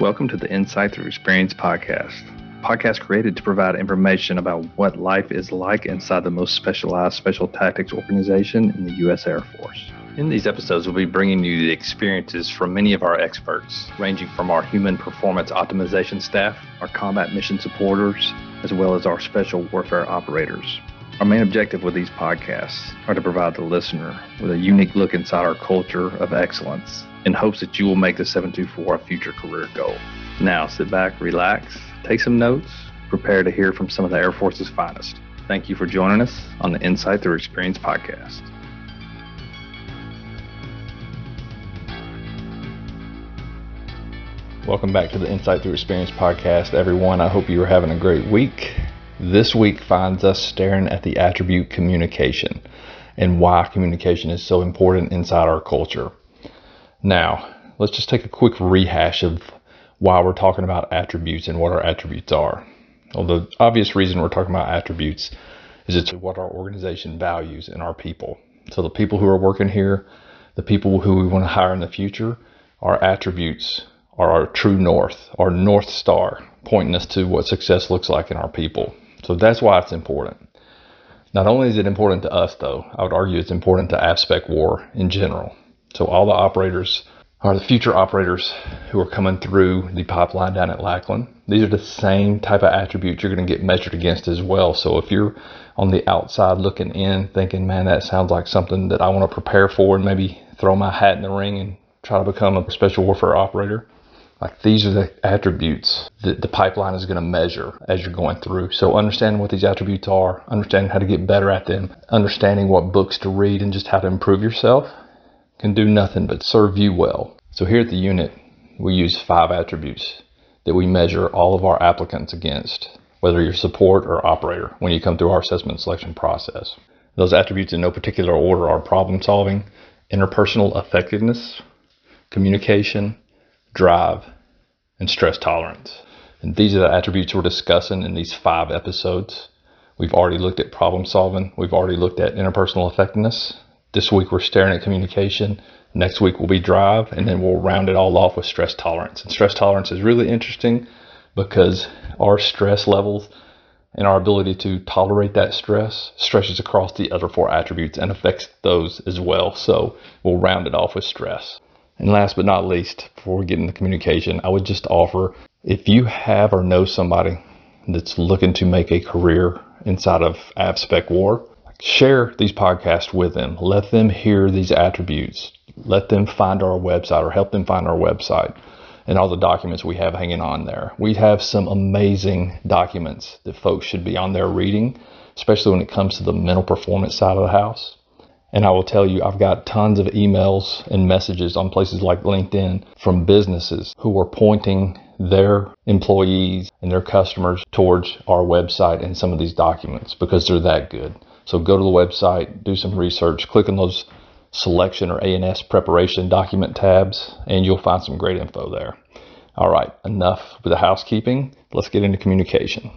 Welcome to the Insight Through Experience podcast. Podcast created to provide information about what life is like inside the most specialized special tactics organization in the U.S. Air Force. In these episodes, we'll be bringing you the experiences from many of our experts, ranging from our human performance optimization staff, our combat mission supporters, as well as our special warfare operators. Our main objective with these podcasts are to provide the listener with a unique look inside our culture of excellence in hopes that you will make the 724 a future career goal. Now, sit back, relax, take some notes, prepare to hear from some of the Air Force's finest. Thank you for joining us on the Insight Through Experience podcast. Welcome back to the Insight Through Experience podcast, everyone. I hope you are having a great week. This week finds us staring at the attribute communication and why communication is so important inside our culture. Now, let's just take a quick rehash of why we're talking about attributes and what our attributes are. Well, the obvious reason we're talking about attributes is it's what our organization values in our people. So the people who are working here, the people who we want to hire in the future, our attributes are our true north, our north star, pointing us to what success looks like in our people. So that's why it's important. Not only is it important to us, though, I would argue it's important to AFSPEC War in general. So all the operators are the future operators who are coming through the pipeline down at Lackland. These are the same type of attributes you're going to get measured against as well. So if you're on the outside looking in, thinking, man, that sounds like something that I want to prepare for and maybe throw my hat in the ring and try to become a special warfare operator, like these are the attributes that the pipeline is going to measure as you're going through. So understanding what these attributes are, understanding how to get better at them, understanding what books to read and just how to improve yourself can do nothing but serve you well. So here at the unit, we use five attributes that we measure all of our applicants against, whether you're support or operator, when you come through our assessment selection process. Those attributes in no particular order are problem solving, interpersonal effectiveness, communication, drive, and stress tolerance. And these are the attributes we're discussing in these five episodes. We've already looked at problem solving, we've already looked at interpersonal effectiveness. This week we're staring at communication. Next week will be drive, and then we'll round it all off with stress tolerance. And stress tolerance is really interesting because our stress levels and our ability to tolerate that stress stretches across the other four attributes and affects those as well. So we'll round it off with stress. And last but not least, before we get into communication, I would just offer if you have or know somebody that's looking to make a career inside of AFSPEC War, share these podcasts with them. Let them hear these attributes. Let them find our website or help them find our website and all the documents we have hanging on there. We have some amazing documents that folks should be on there reading, especially when it comes to the mental performance side of the house. And I will tell you, I've got tons of emails and messages on places like LinkedIn from businesses who are pointing their employees and their customers towards our website and some of these documents because they're that good. So go to the website, do some research, click on those selection or A&S preparation document tabs, and you'll find some great info there. All right, enough with the housekeeping. Let's get into communication.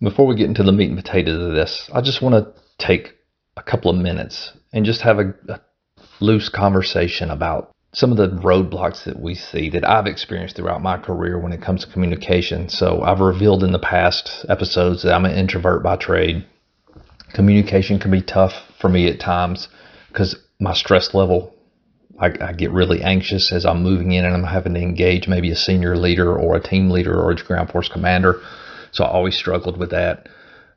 Before we get into the meat and potatoes of this, I just want to take a couple of minutes and just have a, a loose conversation about some of the roadblocks that we see that I've experienced throughout my career when it comes to communication. So I've revealed in the past episodes that I'm an introvert by trade. Communication can be tough for me at times because my stress level, I, I, get really anxious as I'm moving in and I'm having to engage maybe a senior leader or a team leader or a ground force commander. So I always struggled with that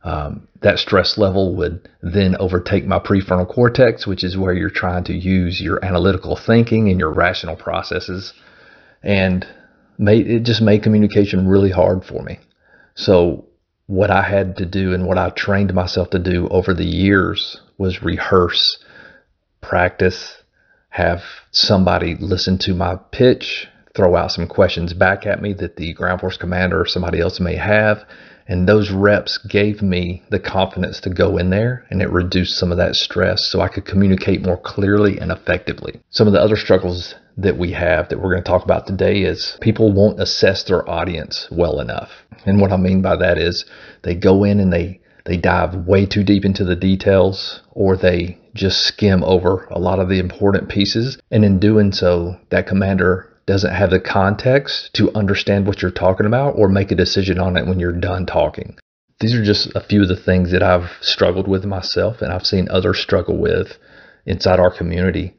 um, that stress level would then overtake my prefrontal cortex, which is where you're trying to use your analytical thinking and your rational processes, and it just made communication really hard for me. So what I had to do and what I trained myself to do over the years was rehearse, practice, have somebody listen to my pitch, throw out some questions back at me that the ground force commander or somebody else may have, and those reps gave me the confidence to go in there and it reduced some of that stress so I could communicate more clearly and effectively. Some of the other struggles that we have that we're going to talk about today is people won't assess their audience well enough. And what I mean by that is they go in and they they dive way too deep into the details or they just skim over a lot of the important pieces and in doing so that commander doesn't have the context to understand what you're talking about or make a decision on it when you're done talking. These are just a few of the things that I've struggled with myself and I've seen others struggle with inside our community.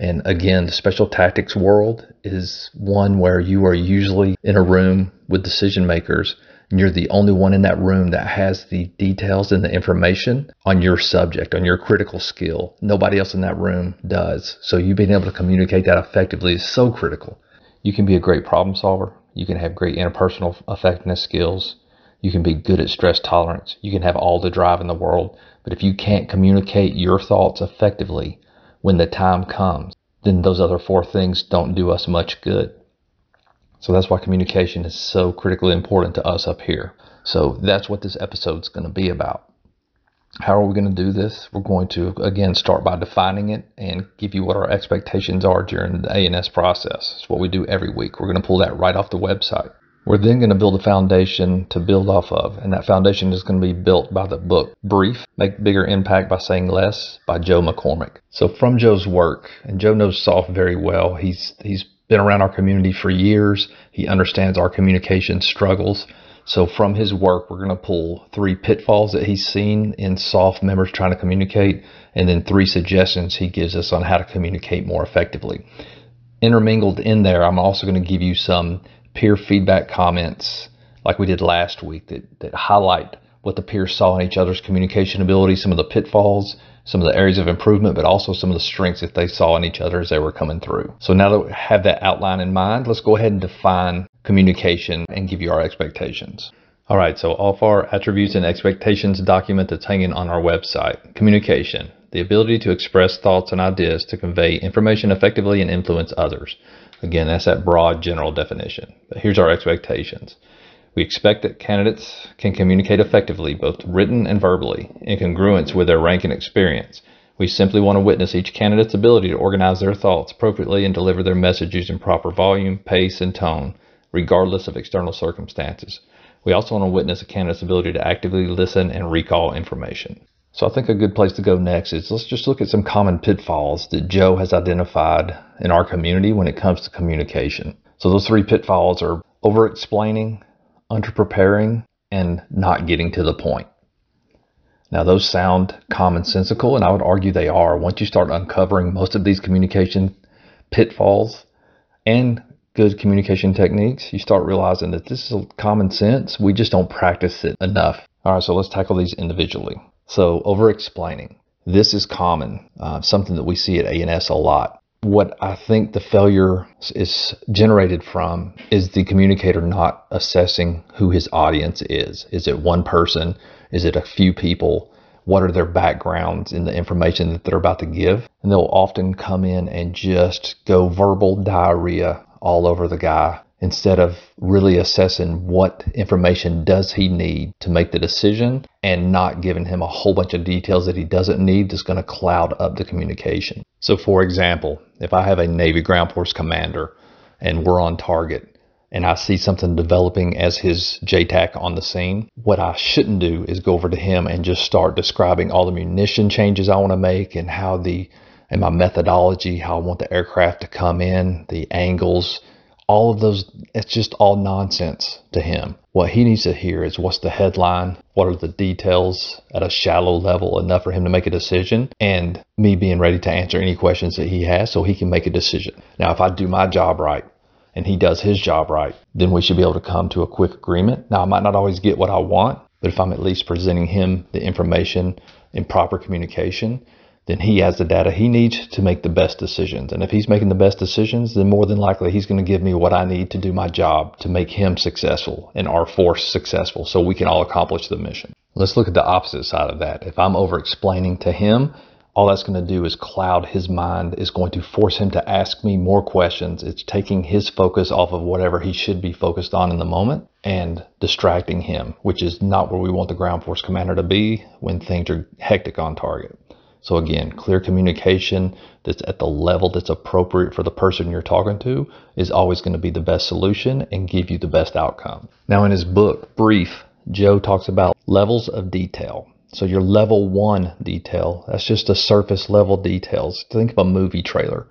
And again, the special tactics world is one where you are usually in a room with decision makers and you're the only one in that room that has the details and the information on your subject, on your critical skill. Nobody else in that room does. So you being able to communicate that effectively is so critical. You can be a great problem solver. You can have great interpersonal effectiveness skills. You can be good at stress tolerance. You can have all the drive in the world. But if you can't communicate your thoughts effectively, when the time comes, then those other four things don't do us much good. So that's why communication is so critically important to us up here. So that's what this episode is going to be about. How are we going to do this? We're going to again start by defining it and give you what our expectations are during the A&S process. It's what we do every week. We're going to pull that right off the website. We're then going to build a foundation to build off of, and that foundation is going to be built by the book Brief, Make Bigger Impact by Saying Less by Joe McCormack. So from Joe's work, and Joe knows SOF very well. He's he's been around our community for years. He understands our communication struggles. So from his work, we're going to pull three pitfalls that he's seen in SOF members trying to communicate, and then three suggestions he gives us on how to communicate more effectively. Intermingled in there, I'm also going to give you some peer feedback comments like we did last week that, that highlight what the peers saw in each other's communication ability, some of the pitfalls, some of the areas of improvement, but also some of the strengths that they saw in each other as they were coming through. So now that we have that outline in mind, let's go ahead and define communication and give you our expectations. All right, so all our attributes and expectations document that's hanging on our website. Communication, the ability to express thoughts and ideas to convey information effectively and influence others. Again, that's that broad general definition. But here's our expectations. We expect that candidates can communicate effectively, both written and verbally, in congruence with their rank and experience. We simply want to witness each candidate's ability to organize their thoughts appropriately and deliver their messages in proper volume, pace, and tone, regardless of external circumstances. We also want to witness a candidate's ability to actively listen and recall information. So I think a good place to go next is let's just look at some common pitfalls that Joe has identified in our community when it comes to communication. So those three pitfalls are over explaining, under preparing, and not getting to the point. Now, those sound commonsensical, and I would argue they are. Once you start uncovering most of these communication pitfalls and good communication techniques, you start realizing that this is common sense. We just don't practice it enough. All right, so let's tackle these individually. So, over explaining. This is common, uh, something that we see at A&S a lot. What I think the failure is generated from is the communicator not assessing who his audience is. Is it one person? Is it a few people? What are their backgrounds in the information that they're about to give? And they'll often come in and just go verbal diarrhea all over the guy instead of really assessing what information does he need to make the decision and not giving him a whole bunch of details that he doesn't need that's going to cloud up the communication. So for example, if I have a Navy ground force commander and we're on target and I see something developing as his JTAC on the scene, what I shouldn't do is go over to him and just start describing all the munition changes I want to make and how the and my methodology, how I want the aircraft to come in, the angles, all of those, it's just all nonsense to him. What he needs to hear is what's the headline, what are the details at a shallow level enough for him to make a decision, and me being ready to answer any questions that he has so he can make a decision. Now, if I do my job right, and he does his job right, then we should be able to come to a quick agreement. Now, I might not always get what I want, but if I'm at least presenting him the information in proper communication, then he has the data he needs to make the best decisions. And if he's making the best decisions, then more than likely he's going to give me what I need to do my job to make him successful and our force successful so we can all accomplish the mission. Let's look at the opposite side of that. If I'm over explaining to him, all that's going to do is cloud his mind, is going to force him to ask me more questions. It's taking his focus off of whatever he should be focused on in the moment and distracting him, which is not where we want the ground force commander to be when things are hectic on target. So again, clear communication that's at the level that's appropriate for the person you're talking to is always going to be the best solution and give you the best outcome. Now in his book, Brief, Joe talks about levels of detail. So your level one detail, that's just the surface level details. Think of a movie trailer.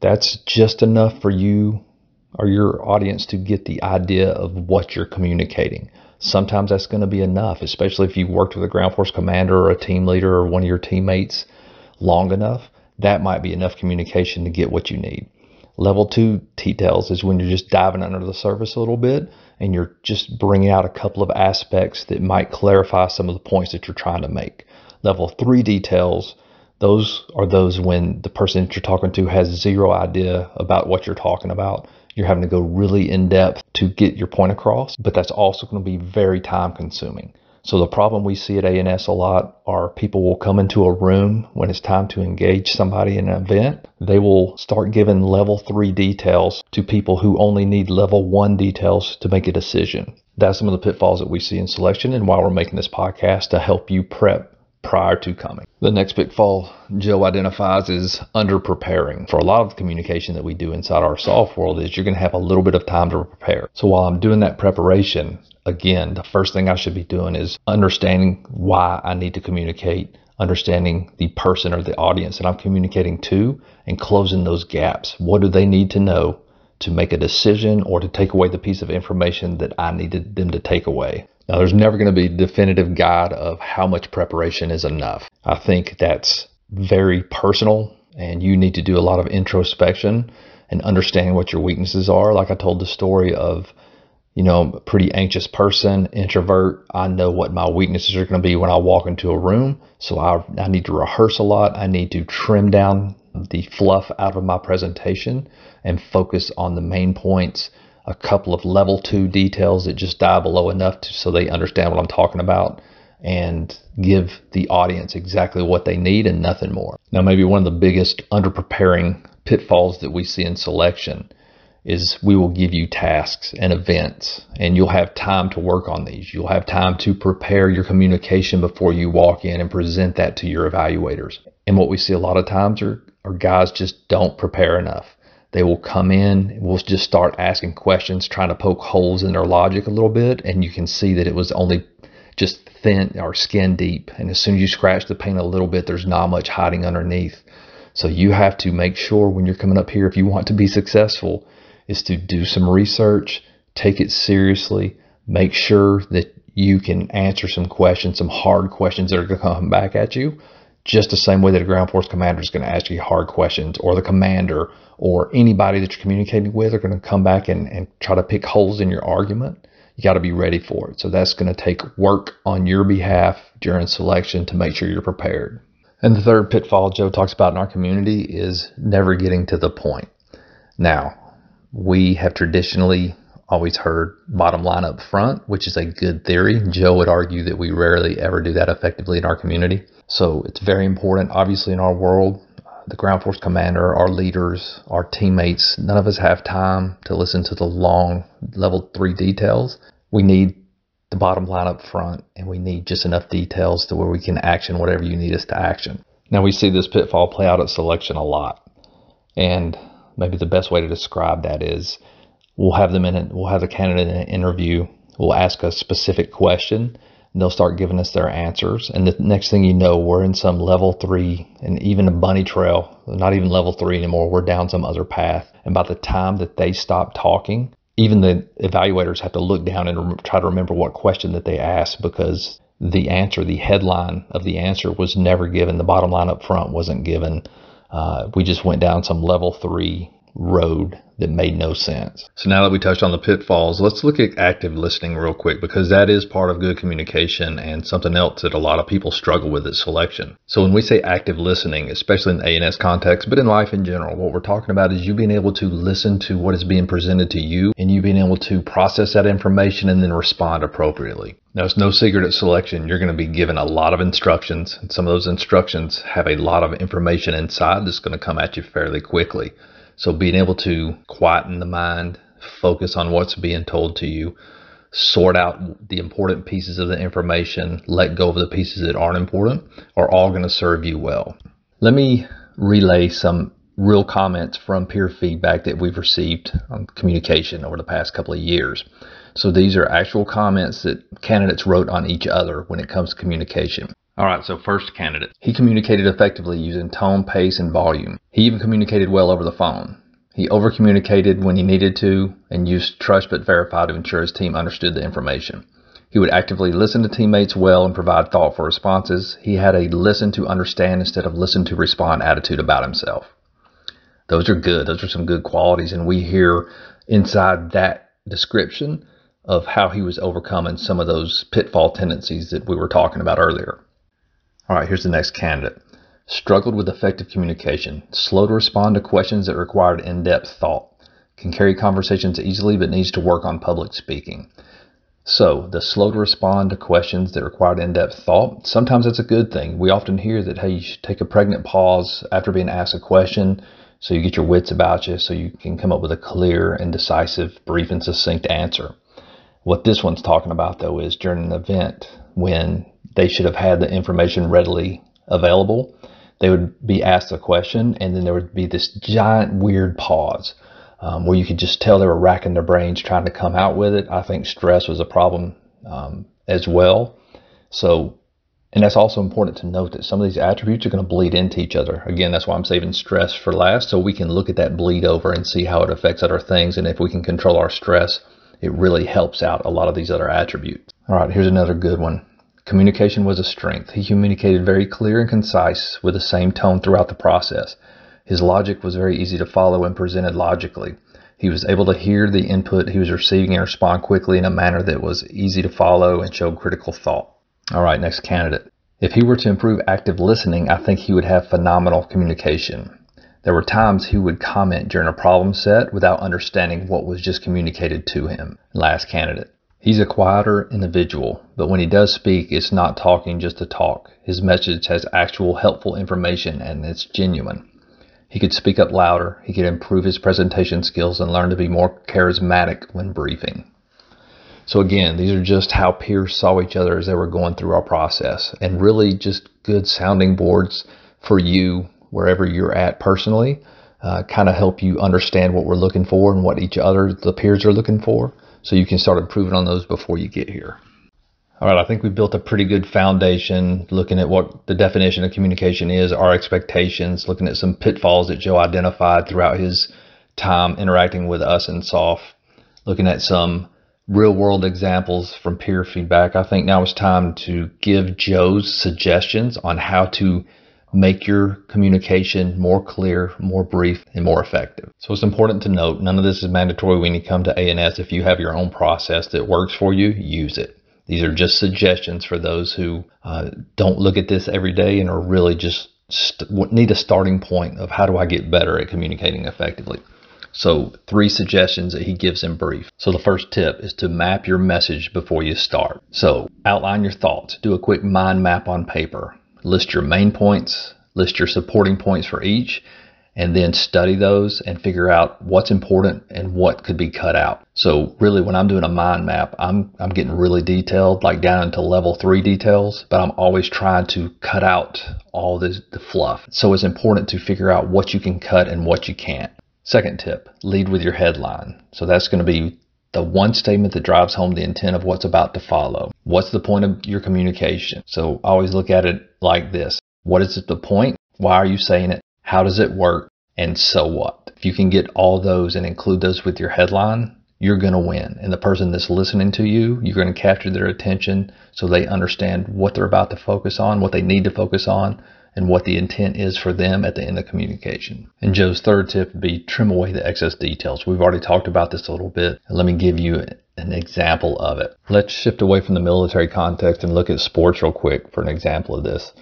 That's just enough for you or your audience to get the idea of what you're communicating. Sometimes that's going to be enough, especially if you've worked with a ground force commander or a team leader or one of your teammates long enough. That might be enough communication to get what you need. Level two details is when you're just diving under the surface a little bit and you're just bringing out a couple of aspects that might clarify some of the points that you're trying to make. Level three details, those are those when the person that you're talking to has zero idea about what you're talking about. You're having to go really in depth to get your point across, but that's also going to be very time consuming. So the problem we see at A&S a lot are people will come into a room when it's time to engage somebody in an event. They will start giving level three details to people who only need level one details to make a decision. That's some of the pitfalls that we see in selection and why we're making this podcast to help you prep prior to coming. The next pitfall Joe identifies is under preparing. For a lot of the communication that we do inside our SOF world is you're going to have a little bit of time to prepare. So while I'm doing that preparation, again, the first thing I should be doing is understanding why I need to communicate, understanding the person or the audience that I'm communicating to, and closing those gaps. What do they need to know to make a decision or to take away the piece of information that I needed them to take away? Now, there's never going to be a definitive guide of how much preparation is enough. I think that's very personal, and you need to do a lot of introspection and understanding what your weaknesses are. Like I told the story of you know, I'm a pretty anxious person, introvert. I know what my weaknesses are going to be when I walk into a room. So I, I need to rehearse a lot. I need to trim down the fluff out of my presentation and focus on the main points, a couple of level two details that just dive below enough to, so they understand what I'm talking about and give the audience exactly what they need and nothing more. Now, maybe one of the biggest underpreparing pitfalls that we see in selection is we will give you tasks and events and you'll have time to work on these. You'll have time to prepare your communication before you walk in and present that to your evaluators. And what we see a lot of times are, are guys just don't prepare enough. They will come in, we'll just start asking questions, trying to poke holes in their logic a little bit, and you can see that it was only just thin or skin deep. And as soon as you scratch the paint a little bit, there's not much hiding underneath. So you have to make sure when you're coming up here, if you want to be successful, is to do some research, take it seriously, make sure that you can answer some questions, some hard questions that are going to come back at you, just the same way that a ground force commander is going to ask you hard questions, or the commander, or anybody that you're communicating with are going to come back and, and try to pick holes in your argument. You got to be ready for it. So that's going to take work on your behalf during selection to make sure you're prepared. And the third pitfall Joe talks about in our community is never getting to the point. Now, we have traditionally always heard bottom line up front, which is a good theory. Joe would argue that we rarely ever do that effectively in our community. So it's very important, obviously, in our world. The ground force commander, our leaders, our teammates, none of us have time to listen to the long level three details. We need the bottom line up front, and we need just enough details to where we can action whatever you need us to action. Now, we see this pitfall play out at selection a lot. And maybe the best way to describe that is we'll have them in it, we'll have the candidate in an interview, we'll ask a specific question, they'll start giving us their answers. And the next thing you know, we're in some level three and even a bunny trail, not even level three anymore. We're down some other path. And by the time that they stop talking, even the evaluators have to look down and try to remember what question that they asked because the answer, the headline of the answer was never given. The bottom line up front wasn't given. Uh, we just went down some level three road that made no sense. So now that we touched on the pitfalls, let's look at active listening real quick because that is part of good communication and something else that a lot of people struggle with at selection. So when we say active listening, especially in the A&S context, but in life in general, what we're talking about is you being able to listen to what is being presented to you and you being able to process that information and then respond appropriately. Now, it's no secret at selection, you're going to be given a lot of instructions, and some of those instructions have a lot of information inside that's going to come at you fairly quickly. So, being able to quieten the mind, focus on what's being told to you, sort out the important pieces of the information, let go of the pieces that aren't important, are all going to serve you well. Let me relay some real comments from peer feedback that we've received on communication over the past couple of years. So these are actual comments that candidates wrote on each other when it comes to communication. All right, so first candidate. He communicated effectively using tone, pace, and volume. He even communicated well over the phone. He overcommunicated when he needed to and used trust but verify to ensure his team understood the information. He would actively listen to teammates well and provide thoughtful responses. He had a listen to understand instead of listen to respond attitude about himself. Those are good. Those are some good qualities. And we hear inside that description of how he was overcoming some of those pitfall tendencies that we were talking about earlier. All right, here's the next candidate. Struggled with effective communication, slow to respond to questions that required in depth thought, can carry conversations easily but needs to work on public speaking. So, the slow to respond to questions that required in depth thought, sometimes that's a good thing. We often hear that, hey, you should take a pregnant pause after being asked a question so you get your wits about you so you can come up with a clear and decisive, brief, and succinct answer. What this one's talking about, though, is during an event when they should have had the information readily available, they would be asked a question, and then there would be this giant, weird pause um, where you could just tell they were racking their brains trying to come out with it. I think stress was a problem um, as well. So, and that's also important to note that some of these attributes are going to bleed into each other. Again, that's why I'm saving stress for last, so we can look at that bleed over and see how it affects other things. And if we can control our stress, it really helps out a lot of these other attributes. All right, here's another good one. Communication was a strength. He communicated very clear and concise with the same tone throughout the process. His logic was very easy to follow and presented logically. He was able to hear the input he was receiving and respond quickly in a manner that was easy to follow and showed critical thought. All right, next candidate. If he were to improve active listening, I think he would have phenomenal communication. There were times he would comment during a problem set without understanding what was just communicated to him. Last candidate. He's a quieter individual, but when he does speak, it's not talking just to talk. His message has actual helpful information and it's genuine. He could speak up louder, he could improve his presentation skills, and learn to be more charismatic when briefing. So, again, these are just how peers saw each other as they were going through our process, and really just good sounding boards for you wherever you're at personally. Uh, kind of help you understand what we're looking for and what each other, the peers, are looking for so you can start improving on those before you get here. All right, I think we built a pretty good foundation looking at what the definition of communication is, our expectations, looking at some pitfalls that Joe identified throughout his time interacting with us and SOF, looking at some real world examples from peer feedback. I think now it's time to give Joe's suggestions on how to make your communication more clear, more brief, and more effective. So it's important to note none of this is mandatory when you come to A&S. If you have your own process that works for you, use it. These are just suggestions for those who uh, don't look at this every day and are really just st- need a starting point of how do I get better at communicating effectively. So, three suggestions that he gives in brief. So, the first tip is to map your message before you start. So, outline your thoughts, do a quick mind map on paper list your main points, list your supporting points for each, and then study those and figure out what's important and what could be cut out. So really when I'm doing a mind map, I'm I'm getting really detailed, like down into level 3 details, but I'm always trying to cut out all this the fluff. So it's important to figure out what you can cut and what you can't. Second tip, lead with your headline. So that's going to be the one statement that drives home the intent of what's about to follow. What's the point of your communication? So always look at it like this. What is it the point? Why are you saying it? How does it work? And so what? If you can get all those and include those with your headline, you're going to win. And the person that's listening to you, you're going to capture their attention so they understand what they're about to focus on, what they need to focus on, and what the intent is for them at the end of communication. And Joe's third tip would be trim away the excess details. We've already talked about this a little bit. Let me give you an example of it. Let's shift away from the military context and look at sports real quick for an example of this.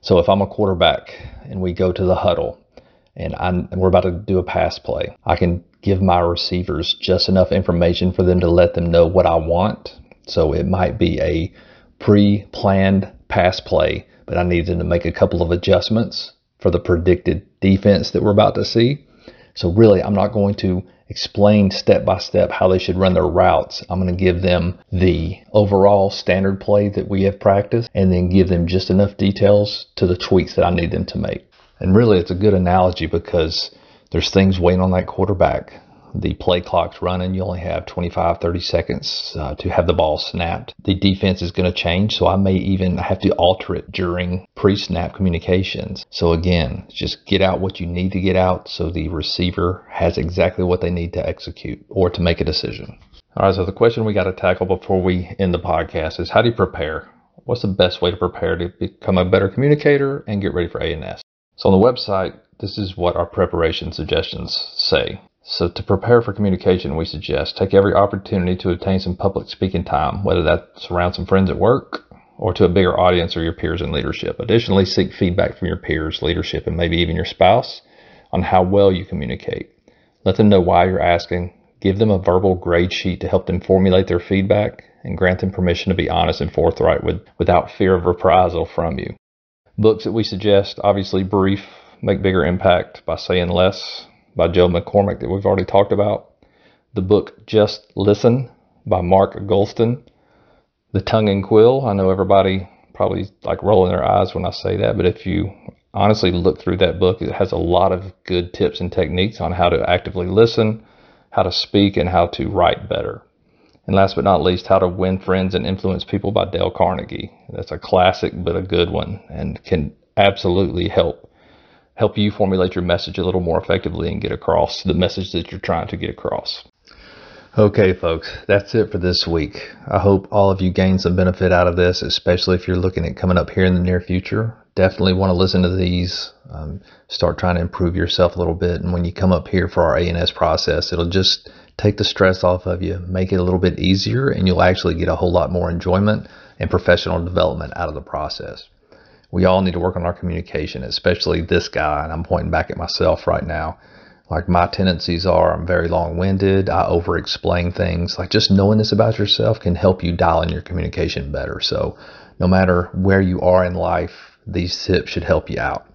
So if I'm a quarterback and we go to the huddle and, and we're about to do a pass play, I can give my receivers just enough information for them to let them know what I want. So it might be a pre-planned pass play but I need them to make a couple of adjustments for the predicted defense that we're about to see. So really, I'm not going to explain step by step how they should run their routes. I'm going to give them the overall standard play that we have practiced and then give them just enough details to the tweaks that I need them to make. And really, it's a good analogy because there's things waiting on that quarterback the play clock's running. You only have 25, 30 seconds uh, to have the ball snapped. The defense is going to change, so I may even have to alter it during pre snap communications. So, again, just get out what you need to get out so the receiver has exactly what they need to execute or to make a decision. All right, so the question we got to tackle before we end the podcast is how do you prepare? What's the best way to prepare to become a better communicator and get ready for A&S? So on the website, this is what our preparation suggestions say. So to prepare for communication, we suggest take every opportunity to obtain some public speaking time, whether that's around some friends at work or to a bigger audience or your peers in leadership. Additionally, seek feedback from your peers, leadership, and maybe even your spouse on how well you communicate. Let them know why you're asking. Give them a verbal grade sheet to help them formulate their feedback and grant them permission to be honest and forthright with, without fear of reprisal from you. Books that we suggest, obviously, Brief, Make Bigger Impact by Saying Less by Joe McCormack that we've already talked about. The book Just Listen by Mark Goulston. The Tongue and Quill. I know everybody probably like rolling their eyes when I say that, but if you honestly look through that book, it has a lot of good tips and techniques on how to actively listen, how to speak, and how to write better. And last but not least, How to Win Friends and Influence People by Dale Carnegie. That's a classic, but a good one, and can absolutely help help you formulate your message a little more effectively and get across the message that you're trying to get across. Okay, folks, that's it for this week. I hope all of you gain some benefit out of this, especially if you're looking at coming up here in the near future. Definitely want to listen to these. Um, start trying to improve yourself a little bit, and when you come up here for our A&S process, it'll just take the stress off of you, make it a little bit easier, and you'll actually get a whole lot more enjoyment and professional development out of the process we all need to work on our communication, especially this guy. And I'm pointing back at myself right now. Like my tendencies are, I'm very long winded. I over explain things. Like just knowing this about yourself can help you dial in your communication better. So no matter where you are in life, these tips should help you out.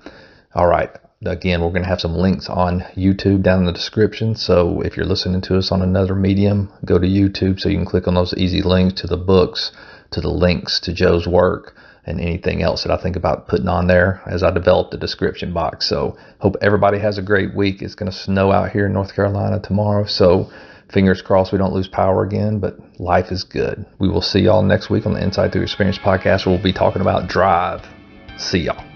All right. Again, we're going to have some links on YouTube down in the description. So if you're listening to us on another medium, go to YouTube so you can click on those easy links to the books, to the links to Joe's work and anything else that I think about putting on there as I develop the description box. So hope everybody has a great week. It's going to snow out here in North Carolina tomorrow. So fingers crossed we don't lose power again, but life is good. We will see y'all next week on the Insight Through Experience podcast where we'll be talking about drive. See y'all.